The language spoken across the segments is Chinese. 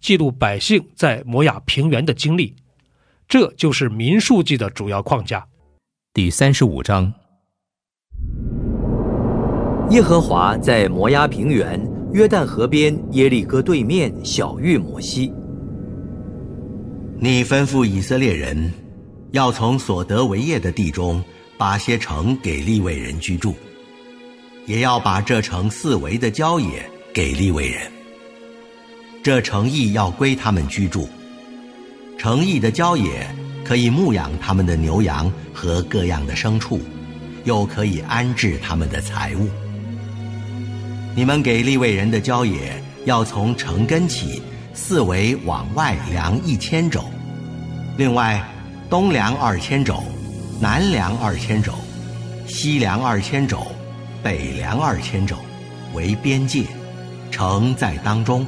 记录百姓在摩亚平原的经历。这就是民数记的主要框架。第三十五章。耶和华在摩押平原约旦河边耶利哥对面小遇摩西。你吩咐以色列人，要从所得为业的地中，把些城给利未人居住，也要把这城四围的郊野给利未人。这城邑要归他们居住，城邑的郊野可以牧养他们的牛羊和各样的牲畜，又可以安置他们的财物。你们给立位人的郊野，要从城根起，四围往外量一千肘；另外，东量二千肘，南量二千肘，西量二千肘，北量二千肘，为边界，城在当中。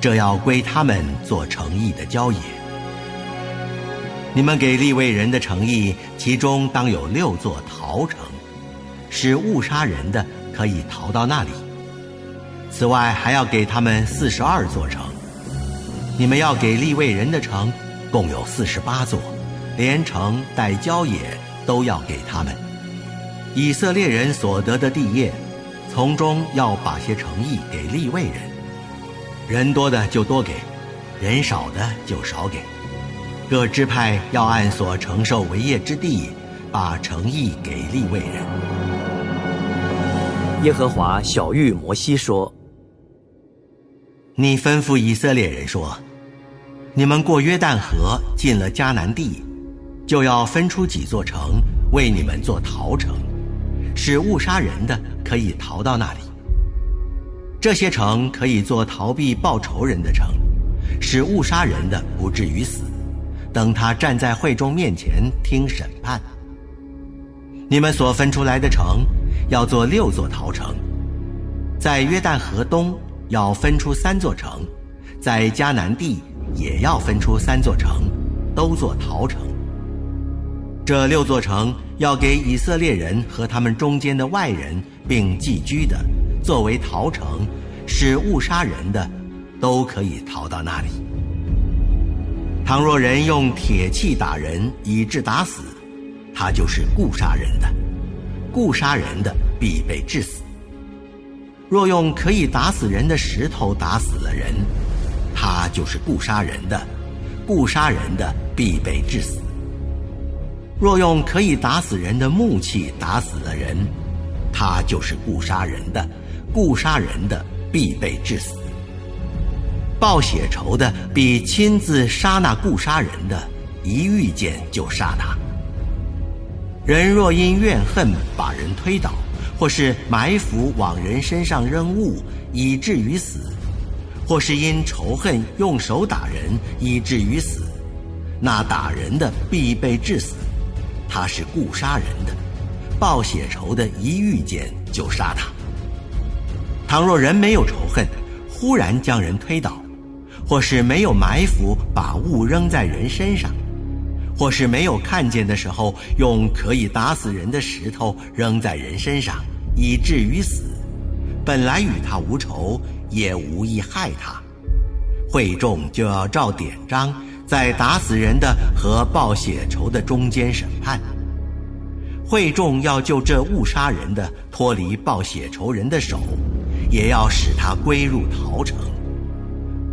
这要归他们做城邑的郊野。你们给立位人的城邑，其中当有六座逃城，使误杀人的可以逃到那里。此外，还要给他们四十二座城。你们要给立位人的城，共有四十八座，连城带郊野都要给他们。以色列人所得的地业，从中要把些诚意给立位人。人多的就多给，人少的就少给。各支派要按所承受为业之地，把诚意给立位人。耶和华小玉摩西说。你吩咐以色列人说：“你们过约旦河进了迦南地，就要分出几座城为你们做逃城，使误杀人的可以逃到那里。这些城可以做逃避报仇人的城，使误杀人的不至于死。等他站在会众面前听审判。你们所分出来的城要做六座逃城，在约旦河东。”要分出三座城，在迦南地也要分出三座城，都做逃城。这六座城要给以色列人和他们中间的外人并寄居的，作为逃城，使误杀人的都可以逃到那里。倘若人用铁器打人以致打死，他就是故杀人的，故杀人的必被致死。若用可以打死人的石头打死了人，他就是故杀人的，故杀人的必被致死。若用可以打死人的木器打死了人，他就是故杀人的，故杀人的必被致死。报血仇的必亲自杀那故杀人的，一遇见就杀他。人若因怨恨把人推倒。或是埋伏往人身上扔物，以至于死；或是因仇恨用手打人，以至于死，那打人的必被致死。他是故杀人的，报血仇的，一遇见就杀他。倘若人没有仇恨，忽然将人推倒，或是没有埋伏把物扔在人身上，或是没有看见的时候，用可以打死人的石头扔在人身上。以至于死，本来与他无仇，也无意害他。会众就要照典章，在打死人的和报血仇的中间审判。会众要就这误杀人的脱离报血仇人的手，也要使他归入陶城。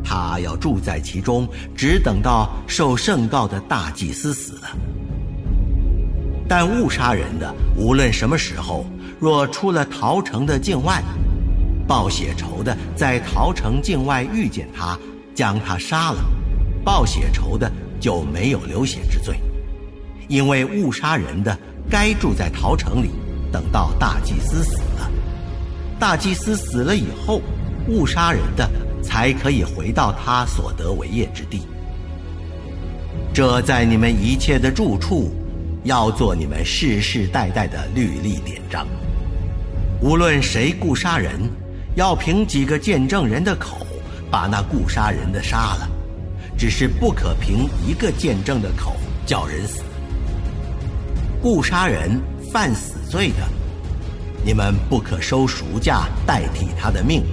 他要住在其中，只等到受圣告的大祭司死了。但误杀人的，无论什么时候，若出了陶城的境外，报血仇的在陶城境外遇见他，将他杀了，报血仇的就没有流血之罪，因为误杀人的该住在陶城里，等到大祭司死。大祭司死了以后，误杀人的才可以回到他所得为业之地。这在你们一切的住处。要做你们世世代代的律例典章。无论谁故杀人，要凭几个见证人的口把那故杀人的杀了，只是不可凭一个见证的口叫人死。故杀人犯死罪的，你们不可收赎价代替他的命，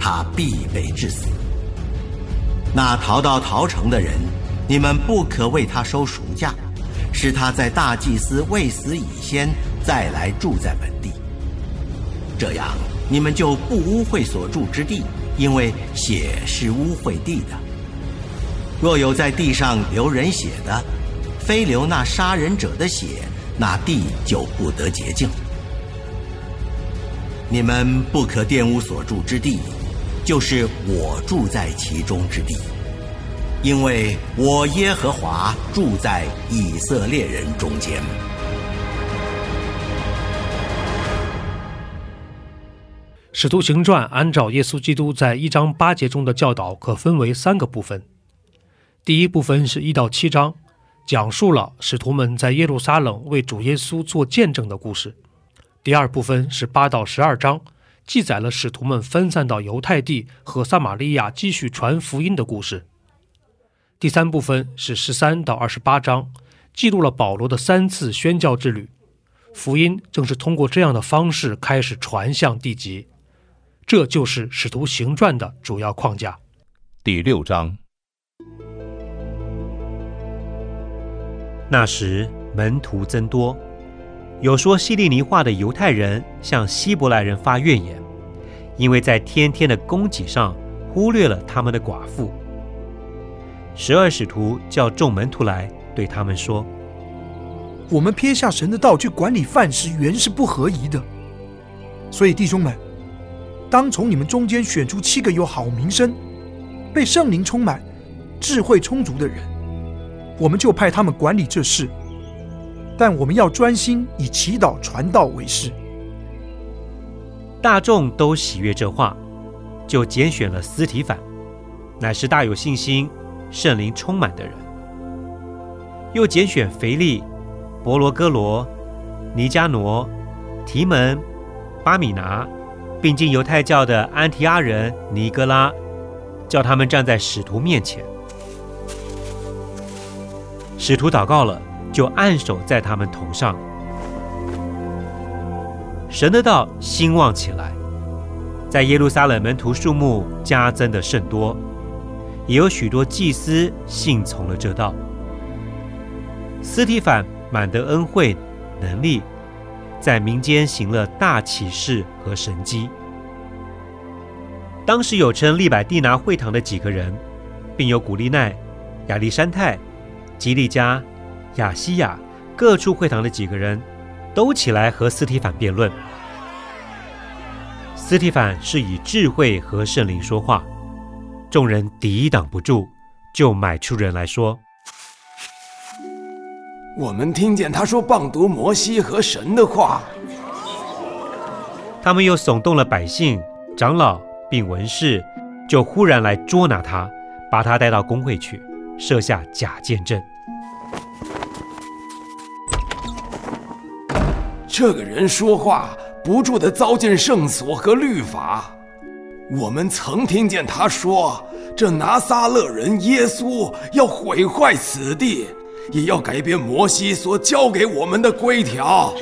他必被致死。那逃到逃城的人，你们不可为他收赎价。使他在大祭司未死以先再来住在本地，这样你们就不污秽所住之地，因为血是污秽地的。若有在地上流人血的，非流那杀人者的血，那地就不得洁净。你们不可玷污所住之地，就是我住在其中之地。因为我耶和华住在以色列人中间。使徒行传按照耶稣基督在一章八节中的教导，可分为三个部分。第一部分是一到七章，讲述了使徒们在耶路撒冷为主耶稣做见证的故事。第二部分是八到十二章，记载了使徒们分散到犹太地和撒玛利亚继续传福音的故事。第三部分是十三到二十八章，记录了保罗的三次宣教之旅。福音正是通过这样的方式开始传向地极，这就是使徒行传的主要框架。第六章。那时门徒增多，有说希利尼话的犹太人向希伯来人发怨言，因为在天天的供给上忽略了他们的寡妇。十二使徒叫众门徒来，对他们说：“我们撇下神的道去管理饭食，原是不合宜的。所以弟兄们，当从你们中间选出七个有好名声、被圣灵充满、智慧充足的人，我们就派他们管理这事。但我们要专心以祈祷传道为事。”大众都喜悦这话，就拣选了斯提凡，乃是大有信心。圣灵充满的人，又拣选腓力、伯罗哥罗、尼加挪、提门、巴米拿，并进犹太教的安提阿人尼哥拉，叫他们站在使徒面前。使徒祷告了，就按手在他们头上。神的道兴旺起来，在耶路撒冷门徒数目加增的甚多。也有许多祭司信从了这道。斯提凡满得恩惠能力，在民间行了大启示和神迹。当时有称利百蒂拿会堂的几个人，并有古利奈、亚历山泰、吉利加、亚西亚各处会堂的几个人，都起来和斯提凡辩论。斯提凡是以智慧和圣灵说话。众人抵挡不住，就买出人来说：“我们听见他说谤读摩西和神的话。”他们又耸动了百姓、长老并文士，就忽然来捉拿他，把他带到公会去，设下假见证。这个人说话不住的糟践圣所和律法。我们曾听见他说：“这拿撒勒人耶稣要毁坏此地，也要改变摩西所教给我们的规条。”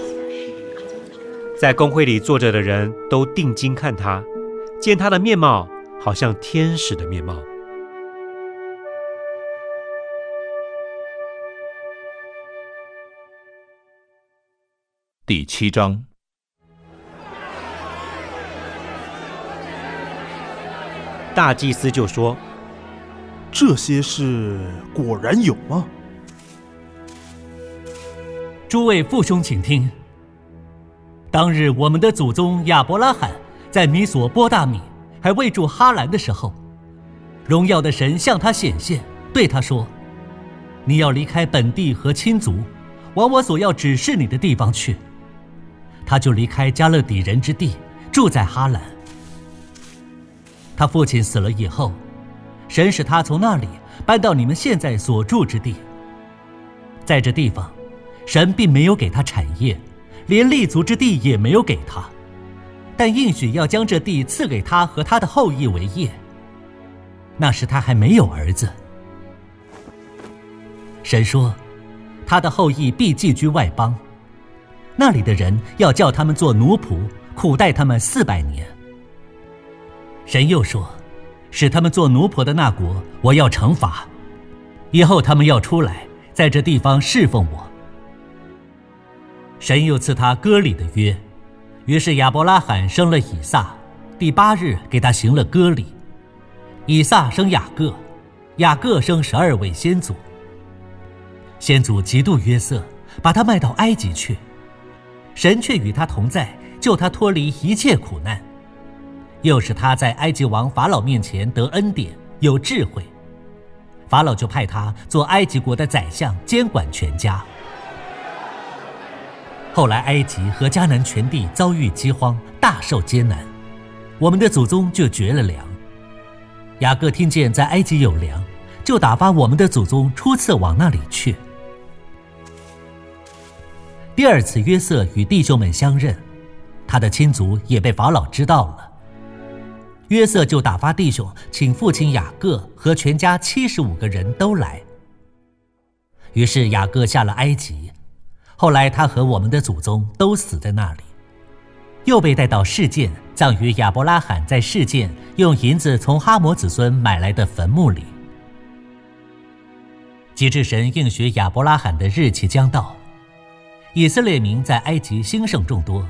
在公会里坐着的人都定睛看他，见他的面貌好像天使的面貌。第七章。大祭司就说：“这些事果然有吗？诸位父兄，请听。当日我们的祖宗亚伯拉罕在米索波大米还未住哈兰的时候，荣耀的神向他显现，对他说：“你要离开本地和亲族，往我所要指示你的地方去。”他就离开加勒底人之地，住在哈兰。他父亲死了以后，神使他从那里搬到你们现在所住之地。在这地方，神并没有给他产业，连立足之地也没有给他，但应许要将这地赐给他和他的后裔为业。那时他还没有儿子。神说，他的后裔必寄居外邦，那里的人要叫他们做奴仆，苦待他们四百年。神又说：“使他们做奴仆的那国，我要惩罚。以后他们要出来，在这地方侍奉我。”神又赐他割礼的约，于是亚伯拉罕生了以撒，第八日给他行了割礼。以撒生雅各，雅各生十二位先祖。先祖嫉妒约瑟，把他卖到埃及去，神却与他同在，救他脱离一切苦难。又使他在埃及王法老面前得恩典，有智慧，法老就派他做埃及国的宰相，监管全家。后来埃及和迦南全地遭遇饥荒，大受艰难，我们的祖宗就绝了粮。雅各听见在埃及有粮，就打发我们的祖宗初次往那里去。第二次约瑟与弟兄们相认，他的亲族也被法老知道了。约瑟就打发弟兄，请父亲雅各和全家七十五个人都来。于是雅各下了埃及，后来他和我们的祖宗都死在那里，又被带到事件，葬于亚伯拉罕在事件用银子从哈摩子孙买来的坟墓里。及至神应许亚伯拉罕的日期将到，以色列民在埃及兴盛众多，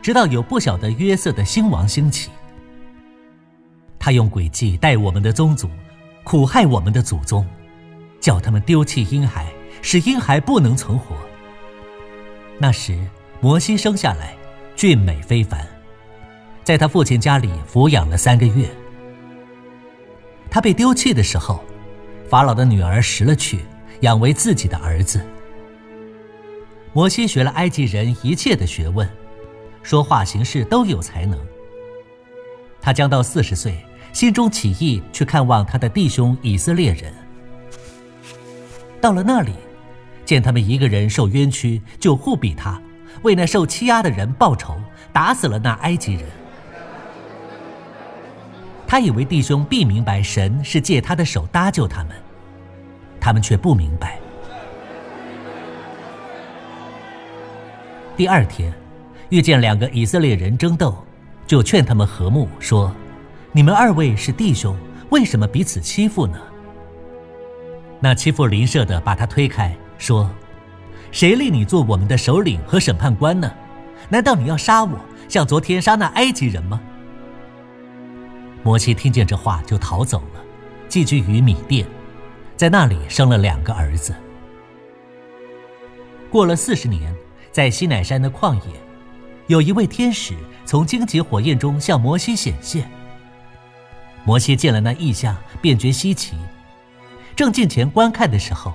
直到有不小的约瑟的兴亡兴起。他用诡计待我们的宗族，苦害我们的祖宗，叫他们丢弃婴孩，使婴孩不能存活。那时，摩西生下来，俊美非凡，在他父亲家里抚养了三个月。他被丢弃的时候，法老的女儿拾了去，养为自己的儿子。摩西学了埃及人一切的学问，说话行事都有才能。他将到四十岁。心中起意去看望他的弟兄以色列人。到了那里，见他们一个人受冤屈，就护庇他，为那受欺压的人报仇，打死了那埃及人。他以为弟兄必明白神是借他的手搭救他们，他们却不明白。第二天，遇见两个以色列人争斗，就劝他们和睦，说。你们二位是弟兄，为什么彼此欺负呢？那欺负邻舍的把他推开，说：“谁立你做我们的首领和审判官呢？难道你要杀我，像昨天杀那埃及人吗？”摩西听见这话，就逃走了，寄居于米店，在那里生了两个儿子。过了四十年，在西乃山的旷野，有一位天使从荆棘火焰中向摩西显现。摩西见了那异象，便觉稀奇。正近前观看的时候，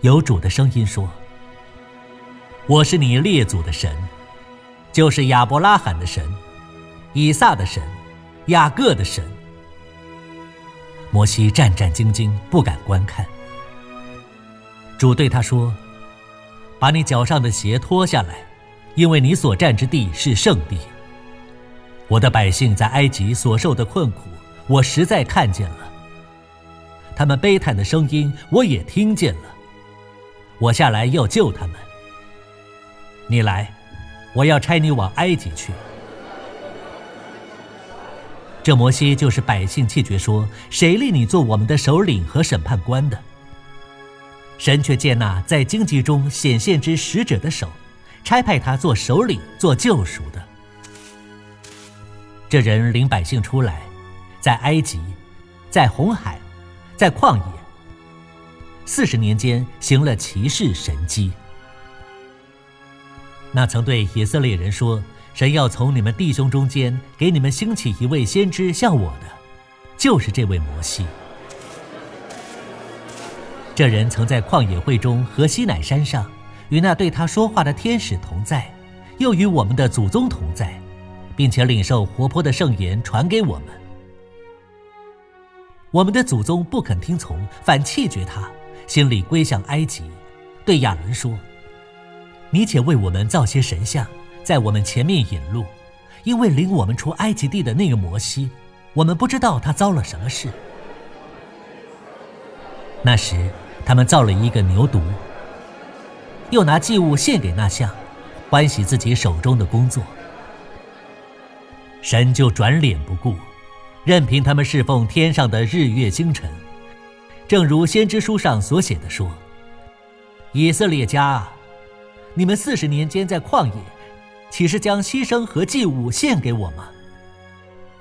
有主的声音说：“我是你列祖的神，就是亚伯拉罕的神，以撒的神，雅各的神。”摩西战战兢兢，不敢观看。主对他说：“把你脚上的鞋脱下来，因为你所站之地是圣地。我的百姓在埃及所受的困苦。”我实在看见了，他们悲叹的声音，我也听见了。我下来要救他们。你来，我要差你往埃及去。这摩西就是百姓气绝说：“谁立你做我们的首领和审判官的？”神却借那在荆棘中显现之使者的手，差派他做首领、做救赎的。这人领百姓出来。在埃及，在红海，在旷野四十年间行了奇事神迹。那曾对以色列人说：“神要从你们弟兄中间给你们兴起一位先知，像我的，就是这位摩西。”这人曾在旷野会中和西乃山上，与那对他说话的天使同在，又与我们的祖宗同在，并且领受活泼的圣言传给我们。我们的祖宗不肯听从，反弃绝他，心里归向埃及，对亚伦说：“你且为我们造些神像，在我们前面引路，因为领我们出埃及地的那个摩西，我们不知道他遭了什么事。”那时。他们造了一个牛犊，又拿祭物献给那像，欢喜自己手中的工作。神就转脸不顾，任凭他们侍奉天上的日月星辰，正如先知书上所写的说：“以色列家，你们四十年间在旷野，岂是将牺牲和祭物献给我吗？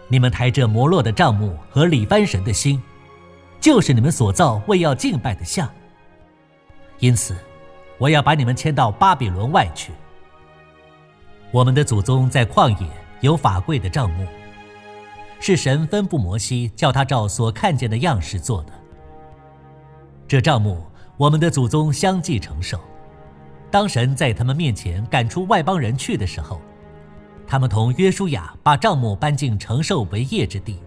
你们抬着摩洛的帐幕和李班神的心。”就是你们所造为要敬拜的像。因此，我要把你们迁到巴比伦外去。我们的祖宗在旷野有法柜的帐幕，是神吩咐摩西叫他照所看见的样式做的。这帐幕，我们的祖宗相继承受。当神在他们面前赶出外邦人去的时候，他们同约书亚把帐幕搬进承受为业之地，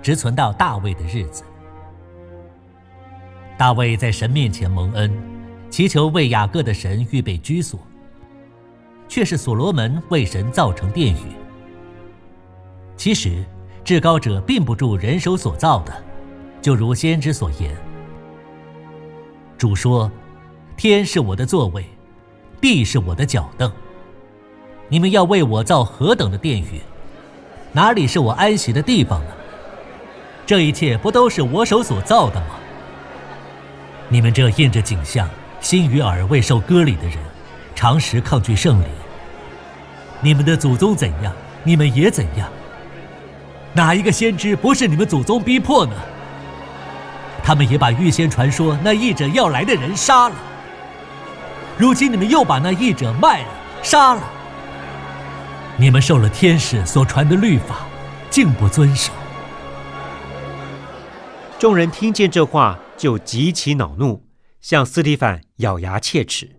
直存到大卫的日子。大卫在神面前蒙恩，祈求为雅各的神预备居所，却是所罗门为神造成殿宇。其实，至高者并不住人手所造的，就如先知所言。主说：“天是我的座位，地是我的脚凳。你们要为我造何等的殿宇？哪里是我安息的地方呢？这一切不都是我手所造的吗？”你们这印着景象、心与耳未受割礼的人，常时抗拒圣灵。你们的祖宗怎样，你们也怎样。哪一个先知不是你们祖宗逼迫呢？他们也把预先传说那译者要来的人杀了。如今你们又把那译者卖了、杀了。你们受了天使所传的律法，竟不遵守。众人听见这话。就极其恼怒，向斯蒂凡咬牙切齿。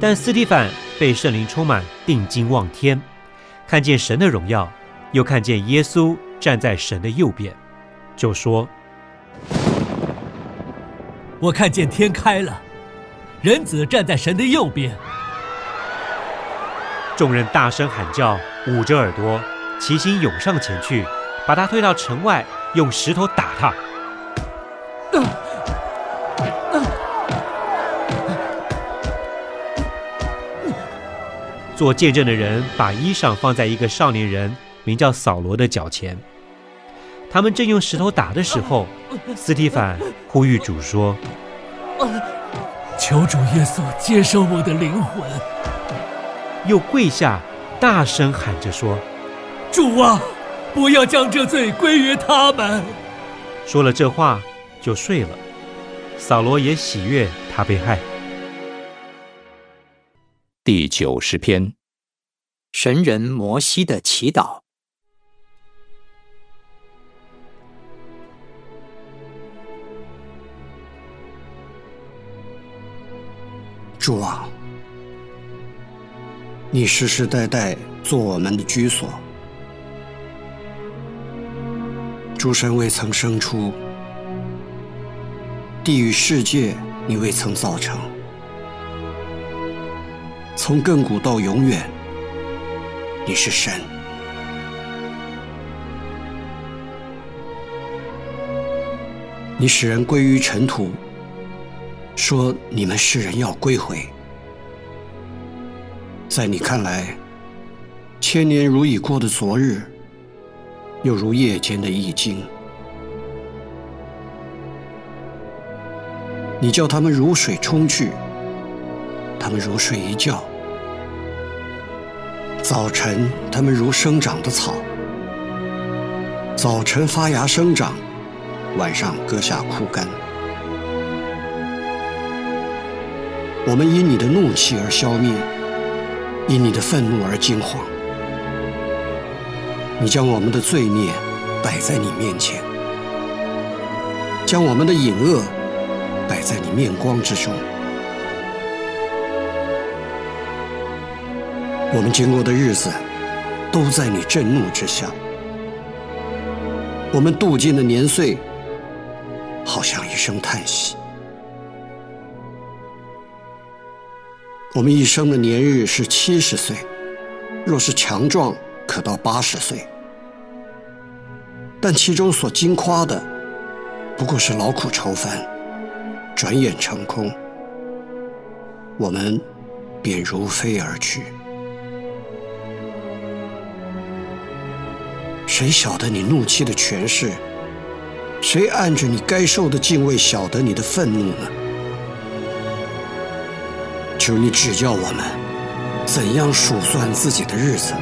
但斯蒂凡被圣灵充满，定睛望天，看见神的荣耀，又看见耶稣站在神的右边，就说：“我看见天开了，人子站在神的右边。”众人大声喊叫，捂着耳朵，齐心涌上前去，把他推到城外，用石头打他。做见证的人把衣裳放在一个少年人名叫扫罗的脚前。他们正用石头打的时候，斯蒂凡呼吁主说：“求主耶稣接受我的灵魂。”又跪下，大声喊着说：“主啊，不要将这罪归于他们。”说了这话，就睡了。扫罗也喜悦他被害。第九十篇，神人摩西的祈祷。主啊，你世世代代做我们的居所，诸神未曾生出，地狱世界你未曾造成。从亘古到永远，你是神。你使人归于尘土，说你们世人要归回。在你看来，千年如已过的昨日，又如夜间的一经。你叫他们如水冲去。他们如睡一觉，早晨他们如生长的草，早晨发芽生长，晚上割下枯干。我们因你的怒气而消灭，因你的愤怒而惊慌。你将我们的罪孽摆在你面前，将我们的隐恶摆在你面光之中。我们经过的日子，都在你震怒之下。我们度尽的年岁，好像一声叹息。我们一生的年日是七十岁，若是强壮，可到八十岁。但其中所惊夸的，不过是劳苦愁烦，转眼成空，我们便如飞而去。谁晓得你怒气的权势？谁按着你该受的敬畏晓得你的愤怒呢？求你指教我们，怎样数算自己的日子，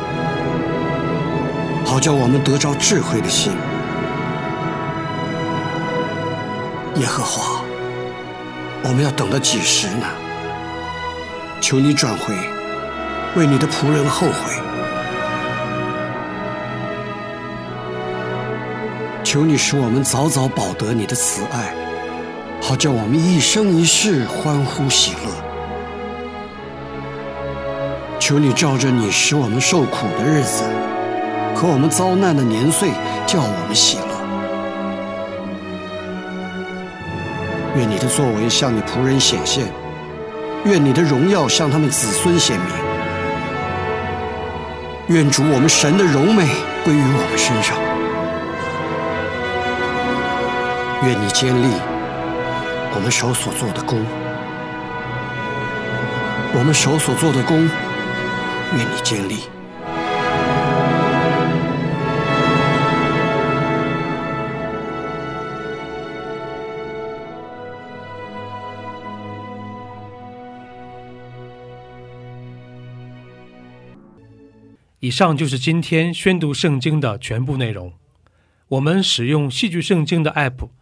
好叫我们得着智慧的心。耶和华，我们要等到几时呢？求你转回，为你的仆人后悔。求你使我们早早保得你的慈爱，好叫我们一生一世欢呼喜乐。求你照着你使我们受苦的日子和我们遭难的年岁，叫我们喜乐。愿你的作为向你仆人显现，愿你的荣耀向他们子孙显明。愿主我们神的荣美归于我们身上。愿你坚立我们手所做的功，我们手所做的功，愿你坚立。以上就是今天宣读圣经的全部内容。我们使用戏剧圣经的 App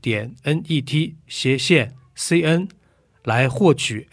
点 N E T 斜线 C N 来获取